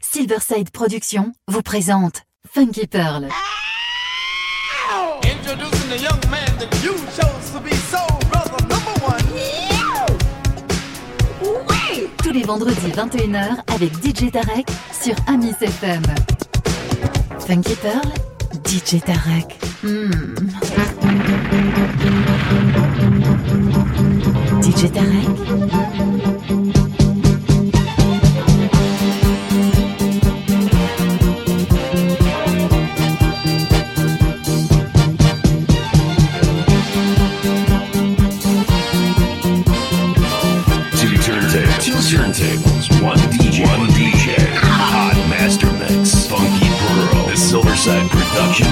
Silverside Productions vous présente Funky Pearl. Introducing the young man that you chose to be number one. Tous les vendredis 21h avec DJ Tarek sur Amis FM. Funky Pearl, DJ Tarek. Hmm. DJ Tarek. Inside Production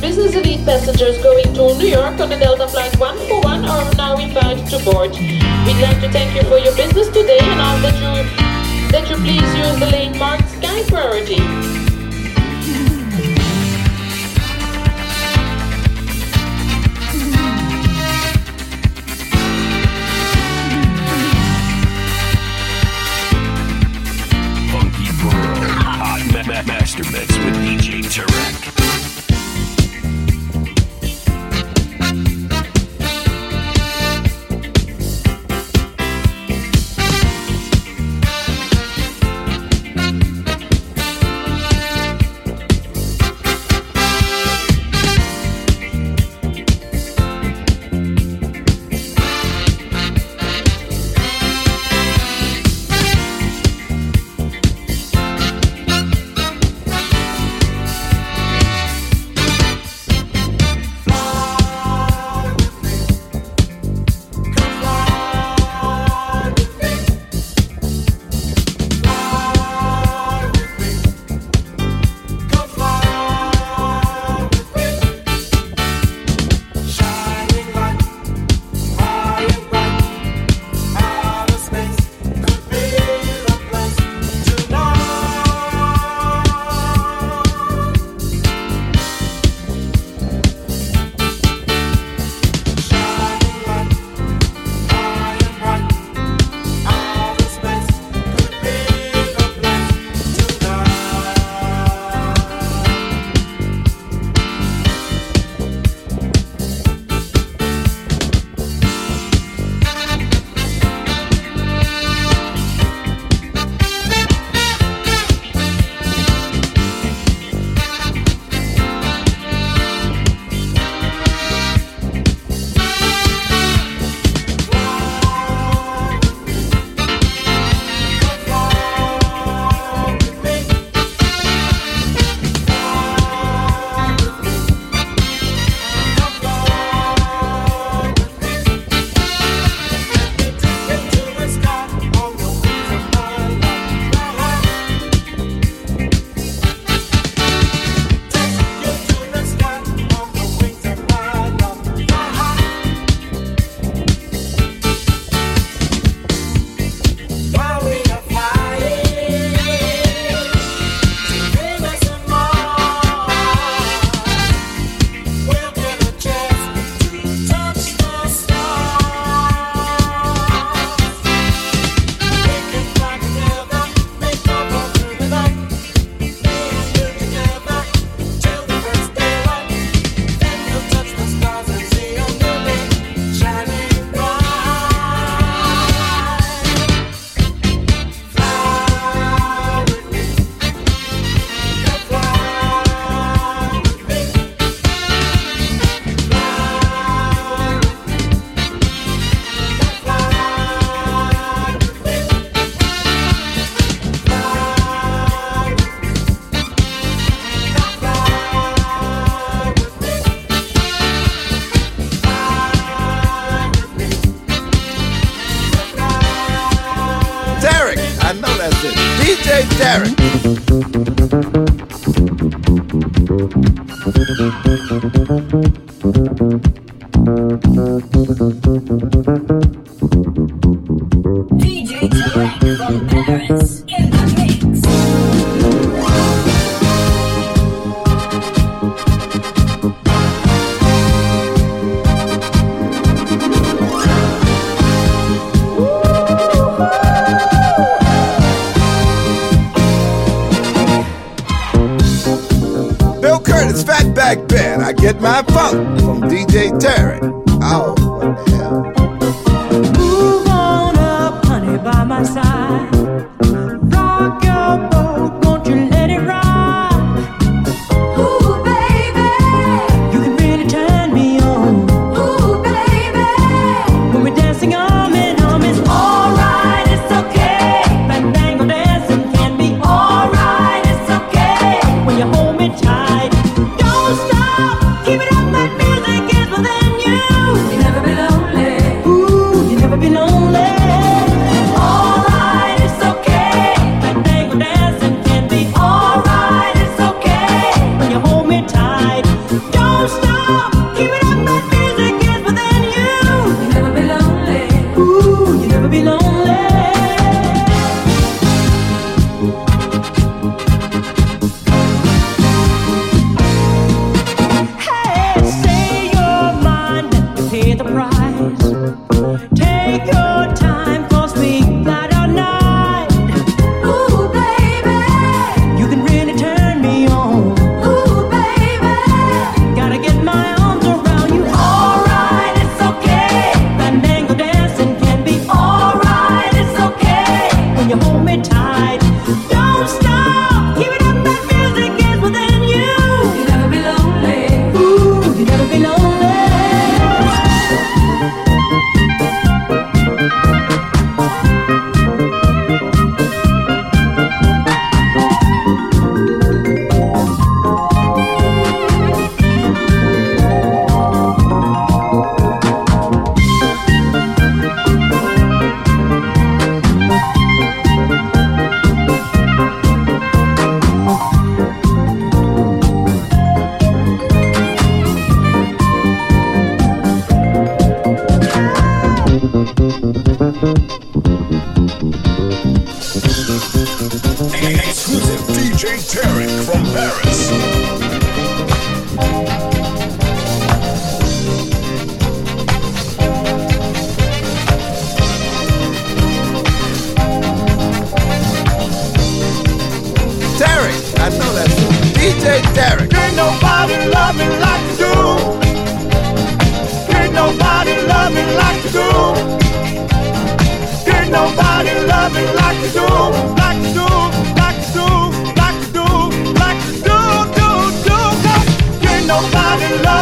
Business elite passengers going to New York on the Delta Flight 141 are now invited to board. We'd like to thank you for your business today and ask that you, that you please use the lane marked Sky Priority. DJ Tarek from Paris.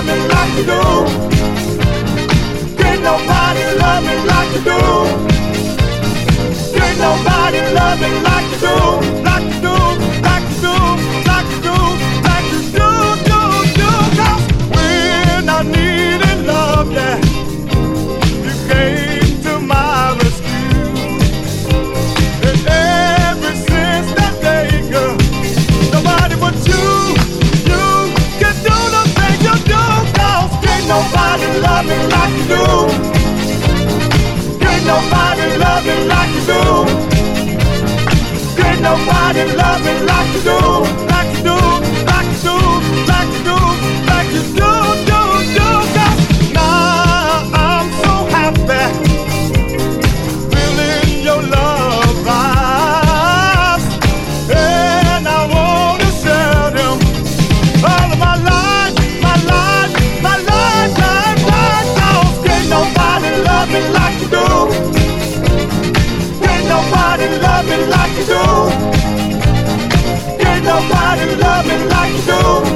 love me like you do. Can't nobody love me like you do. love me like you do. Could nobody love me like you do. Could nobody love me like you do. And love me like you.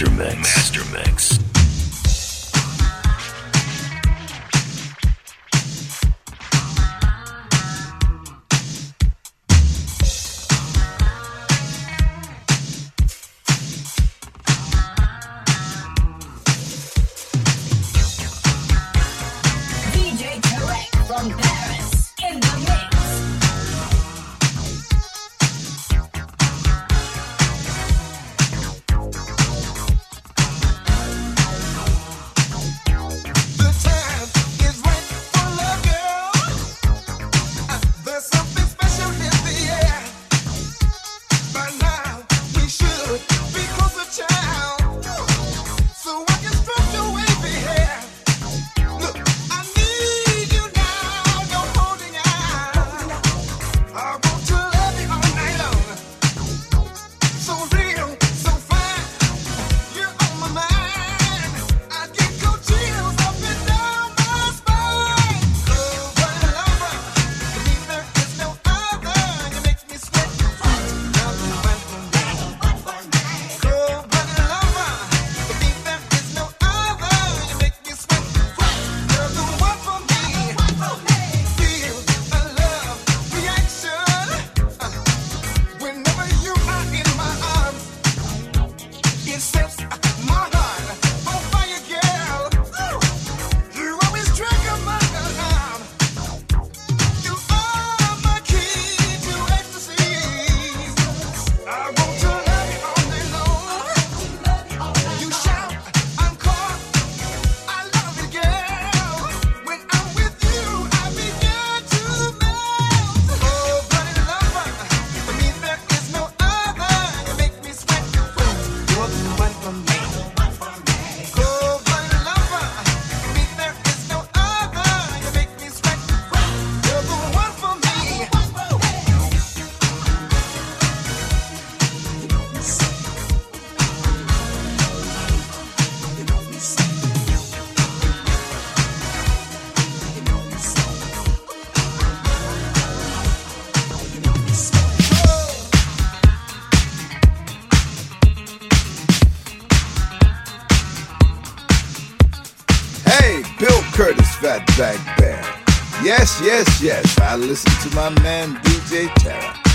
Master Mix. Master Mix. I listen to my man DJ Tarek.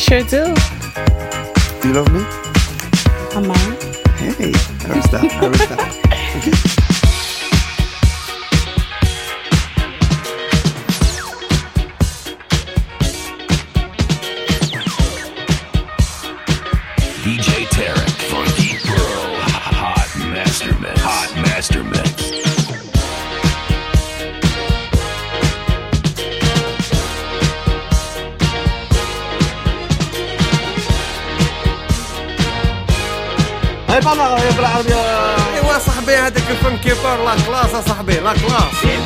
sure do. سي با بالعربيه ايوا صاحبي هذاك الفن كيبر لا كلاس صاحبي لا كلاس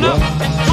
Get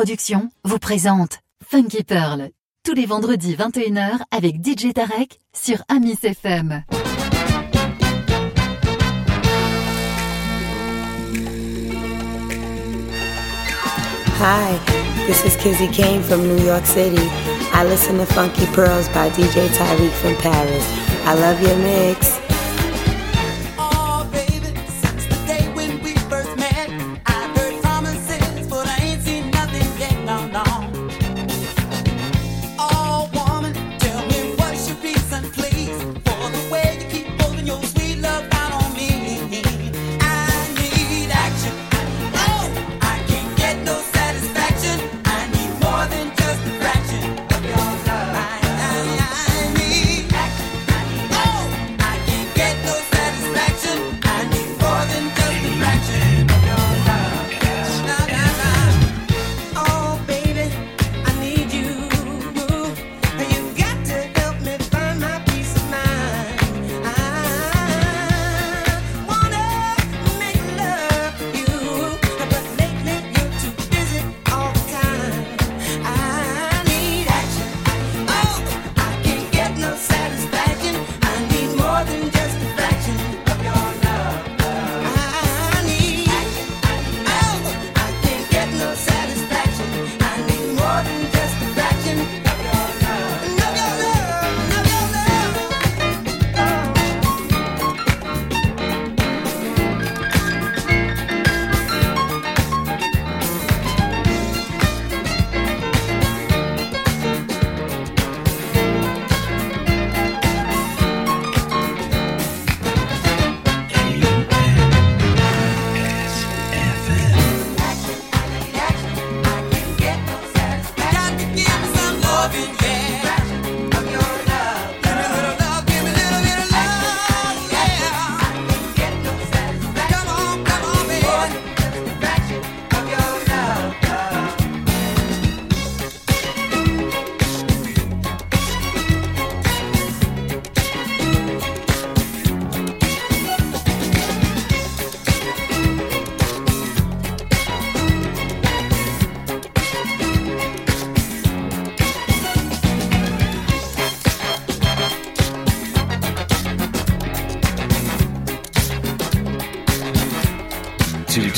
Productions vous présente Funky Pearl tous les vendredis 21h avec DJ Tarek sur Amis FM. Hi, this is Kizzy Kane from New York City. I listen to Funky Pearls by DJ Tyreek from Paris. I love your mix.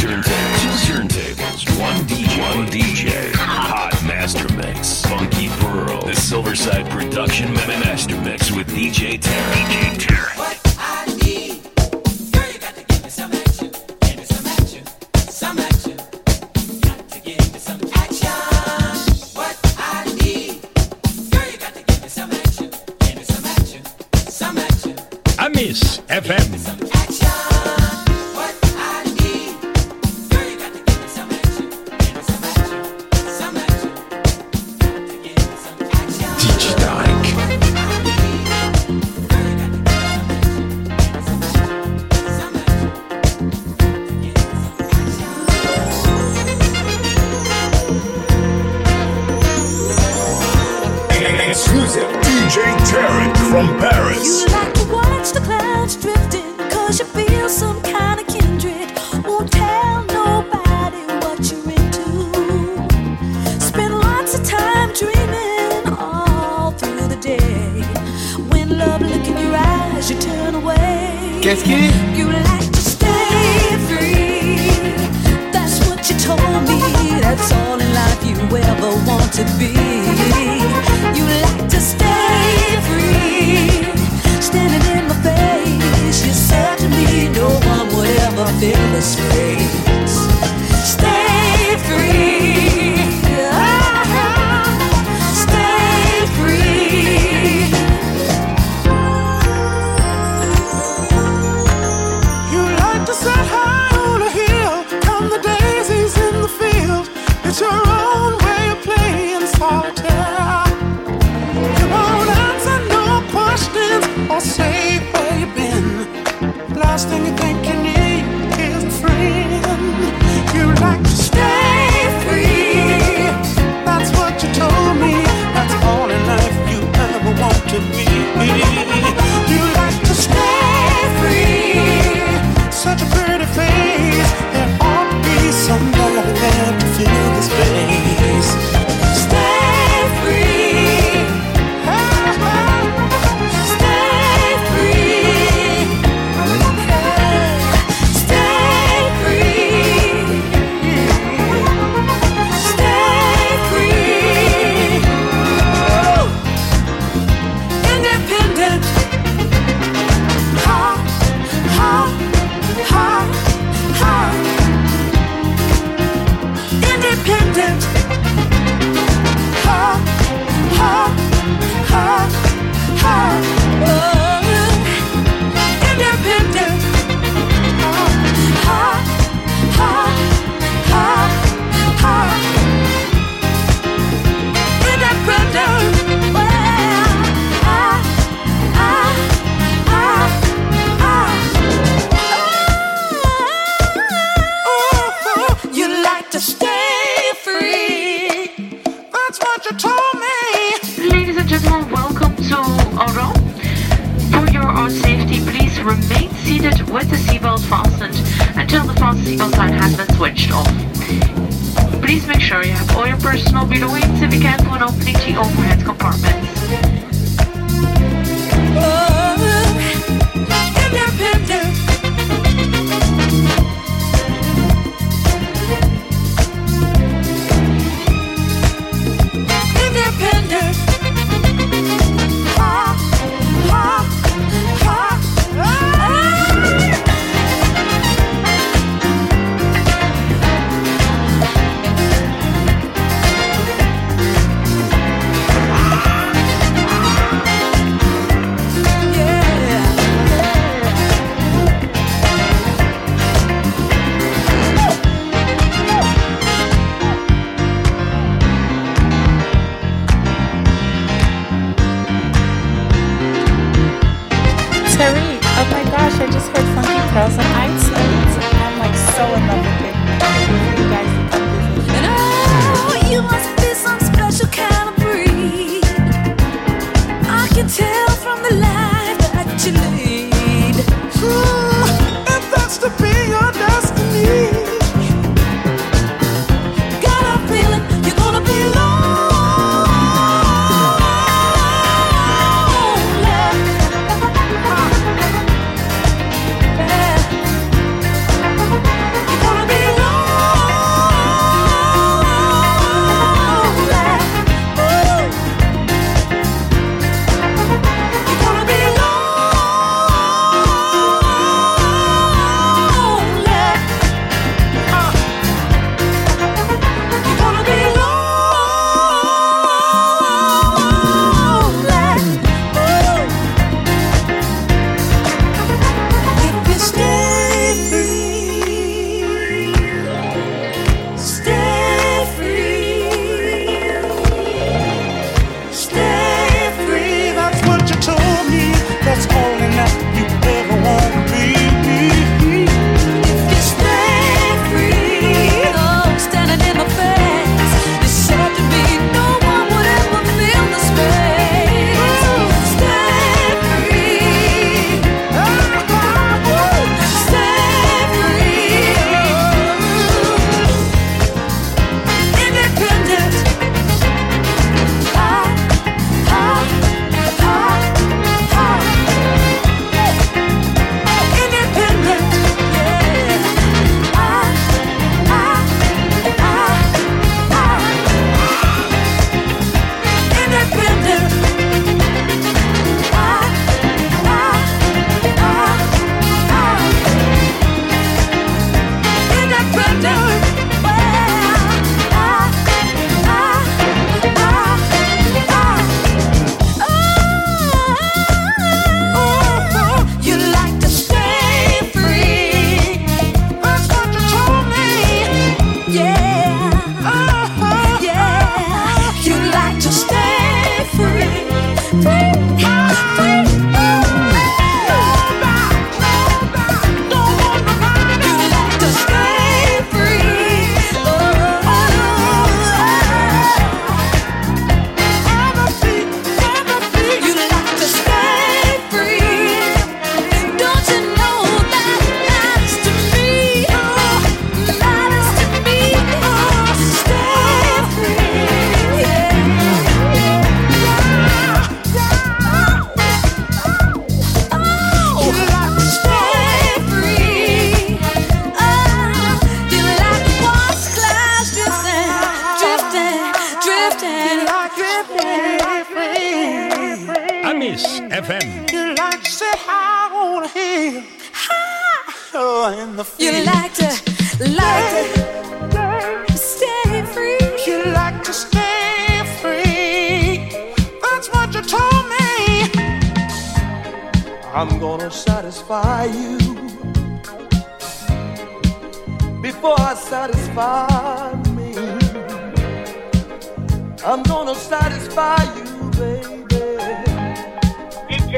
turntables, your One DJ. One DJ. Hot Master Mix. Funky Pearl. The Silverside Production Master Mix with DJ Terry. DJ Terry. You like to, like yeah. to stay free. You like to stay free. That's what you told me. I'm gonna satisfy you before I satisfy me. I'm gonna satisfy you, baby,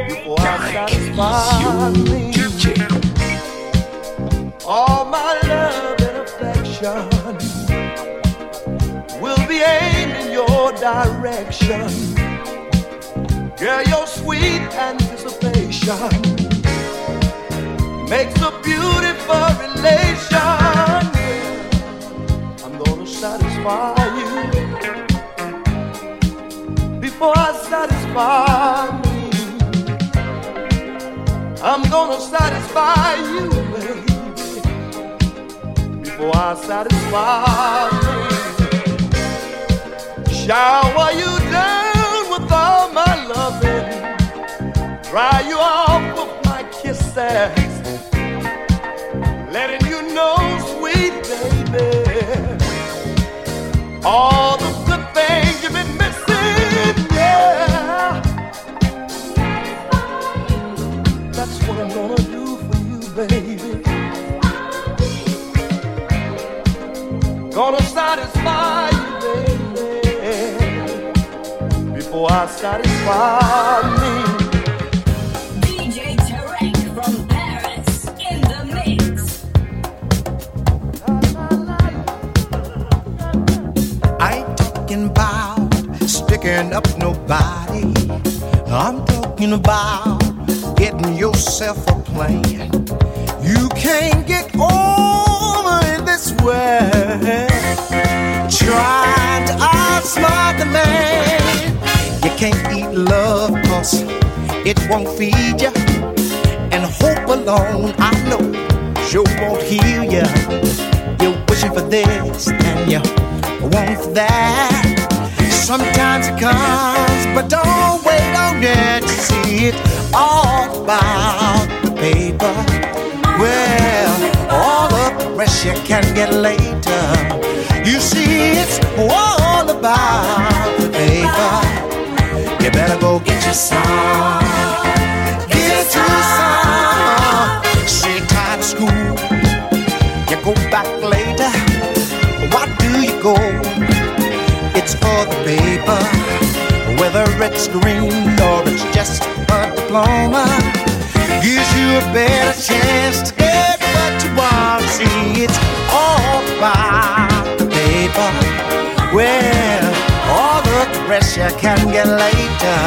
before satisfy me. All my love and affection will be aimed in your direction. Girl, your sweet anticipation makes a beautiful relation. I'm gonna satisfy you before I satisfy me. I'm gonna satisfy you, baby, I satisfy me. Shower you down with all my loving, dry you off with my kisses, letting you know, sweet baby, all the good things you've been missing, yeah. That's what I'm gonna do for you, baby. Gonna satisfy you, baby, before I satisfy me. DJ Tarek from Paris in the mix. I ain't talking about sticking up nobody. I'm talking about getting yourself a plan. You can't get over it this way. Trying to outsmart the man. You can't eat love cause it won't feed you. And hope alone, I know, sure won't heal you. You're wishing for this and you want that. Sometimes it comes, but don't wait on it to see it all about the paper. Well, rest you can get later. You see, it's all about the paper. You better go get your some. Get you some. See, tired school, you go back later. Why do you go? It's for the paper, whether it's green or it's just a diploma. Gives you a better chance to you can get later.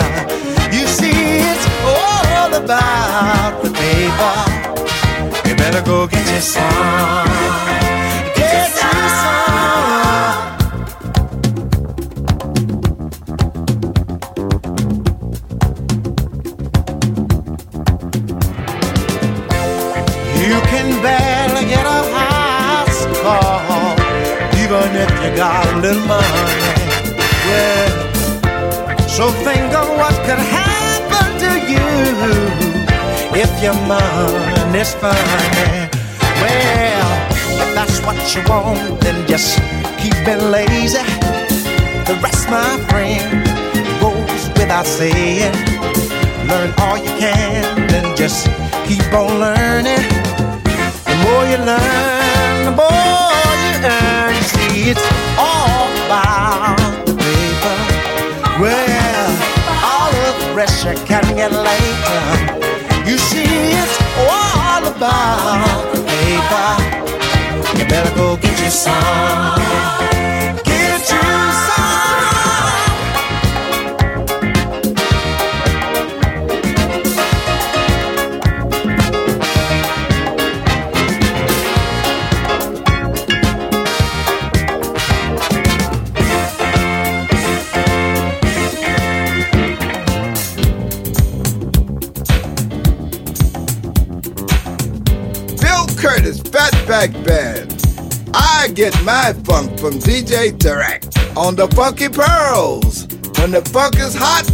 You see, it's all about the paper. You better go get your some. Get some. You can barely get a house call, even if you got a little money. Well, so think of what could happen to you if your money's funny. Well, if that's what you want, then just keep it lazy. The rest, my friend, goes without saying. Learn all you can, then just keep on learning. The more you learn, the more you earn. You see, it's all about the paper. Well, you can get later. You see, it's all about paper. You better go get you some. Band. I get my funk from DJ Tarek on the Funky Pearls. When the funk is hot,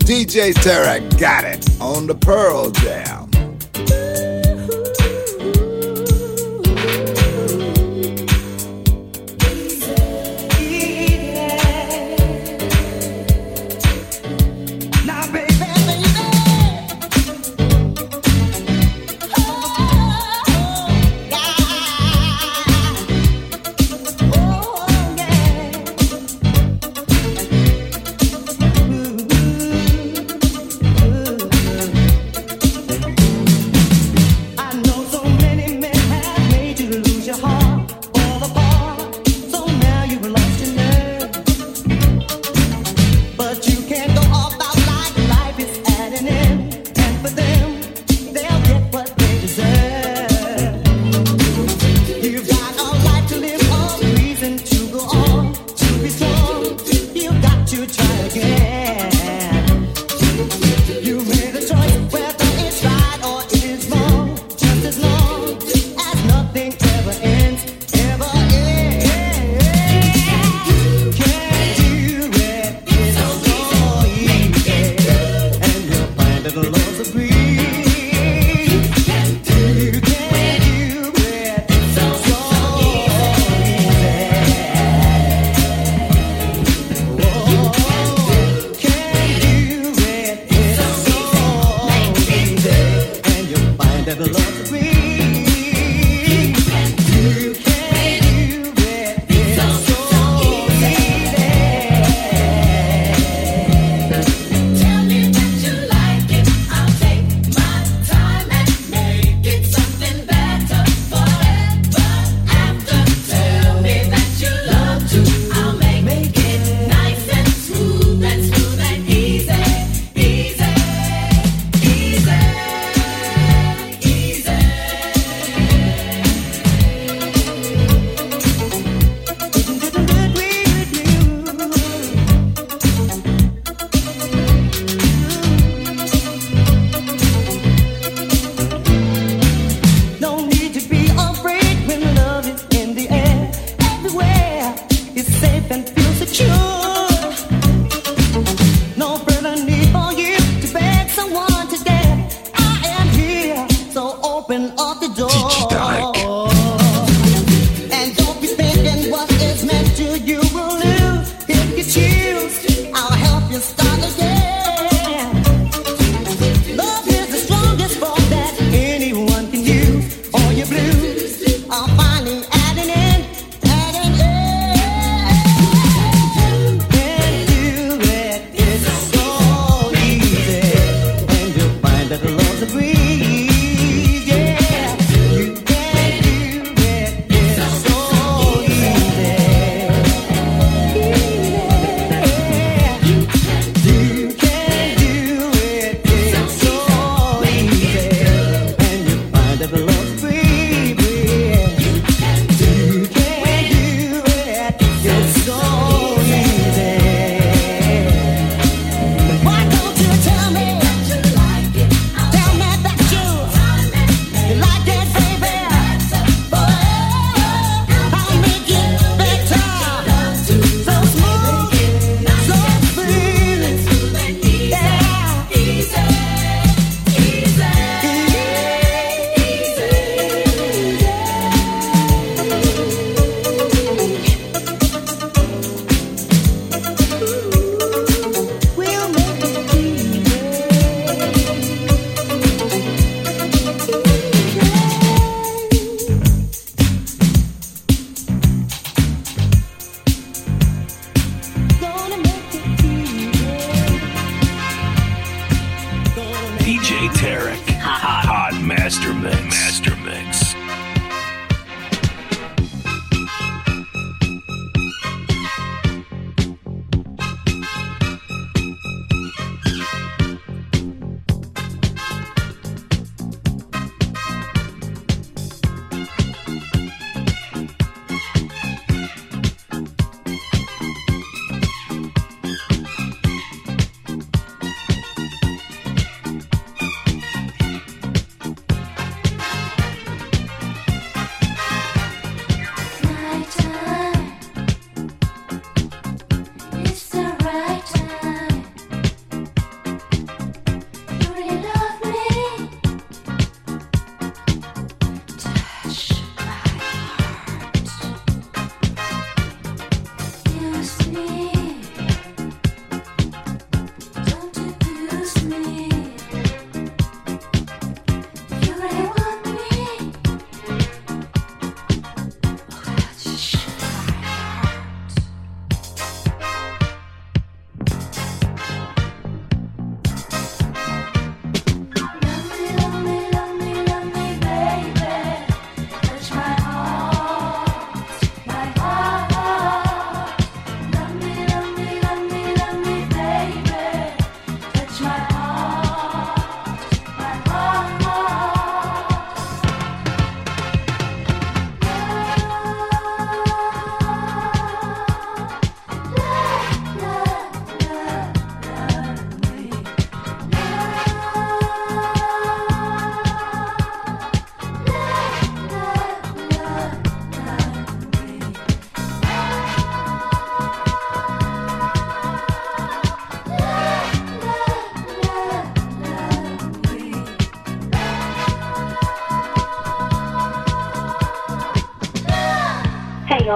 DJ Tarek got it on the Pearl Jam.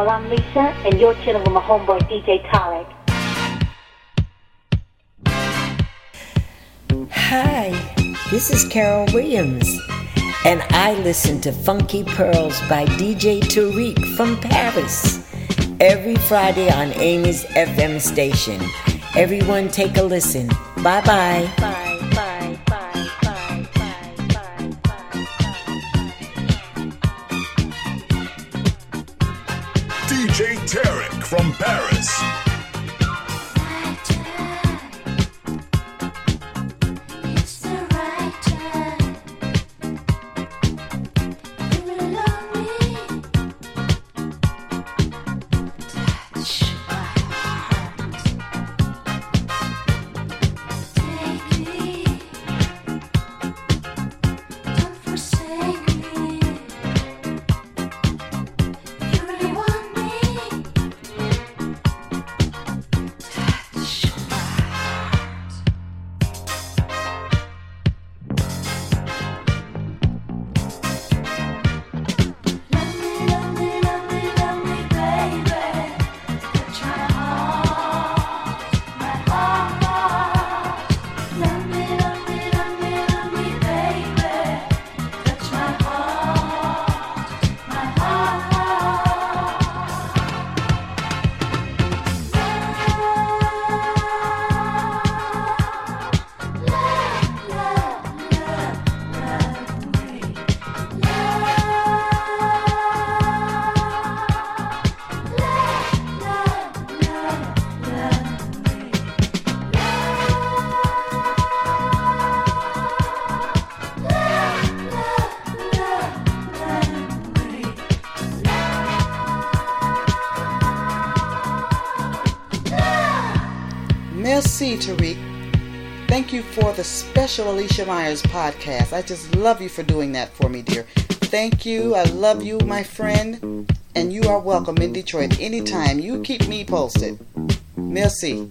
I'm Lisa, and you're chilling with my homeboy DJ Tarek. Hi, this is Carol Williams, and I listen to Funky Pearls by DJ Tarek from Paris every Friday on Amy's FM station. Everyone take a listen. Bye bye. You for the special Alicia Myers podcast. I just love you for doing that for me, dear. Thank you. I love you, my friend. And you are welcome in Detroit anytime. You keep me posted. Merci.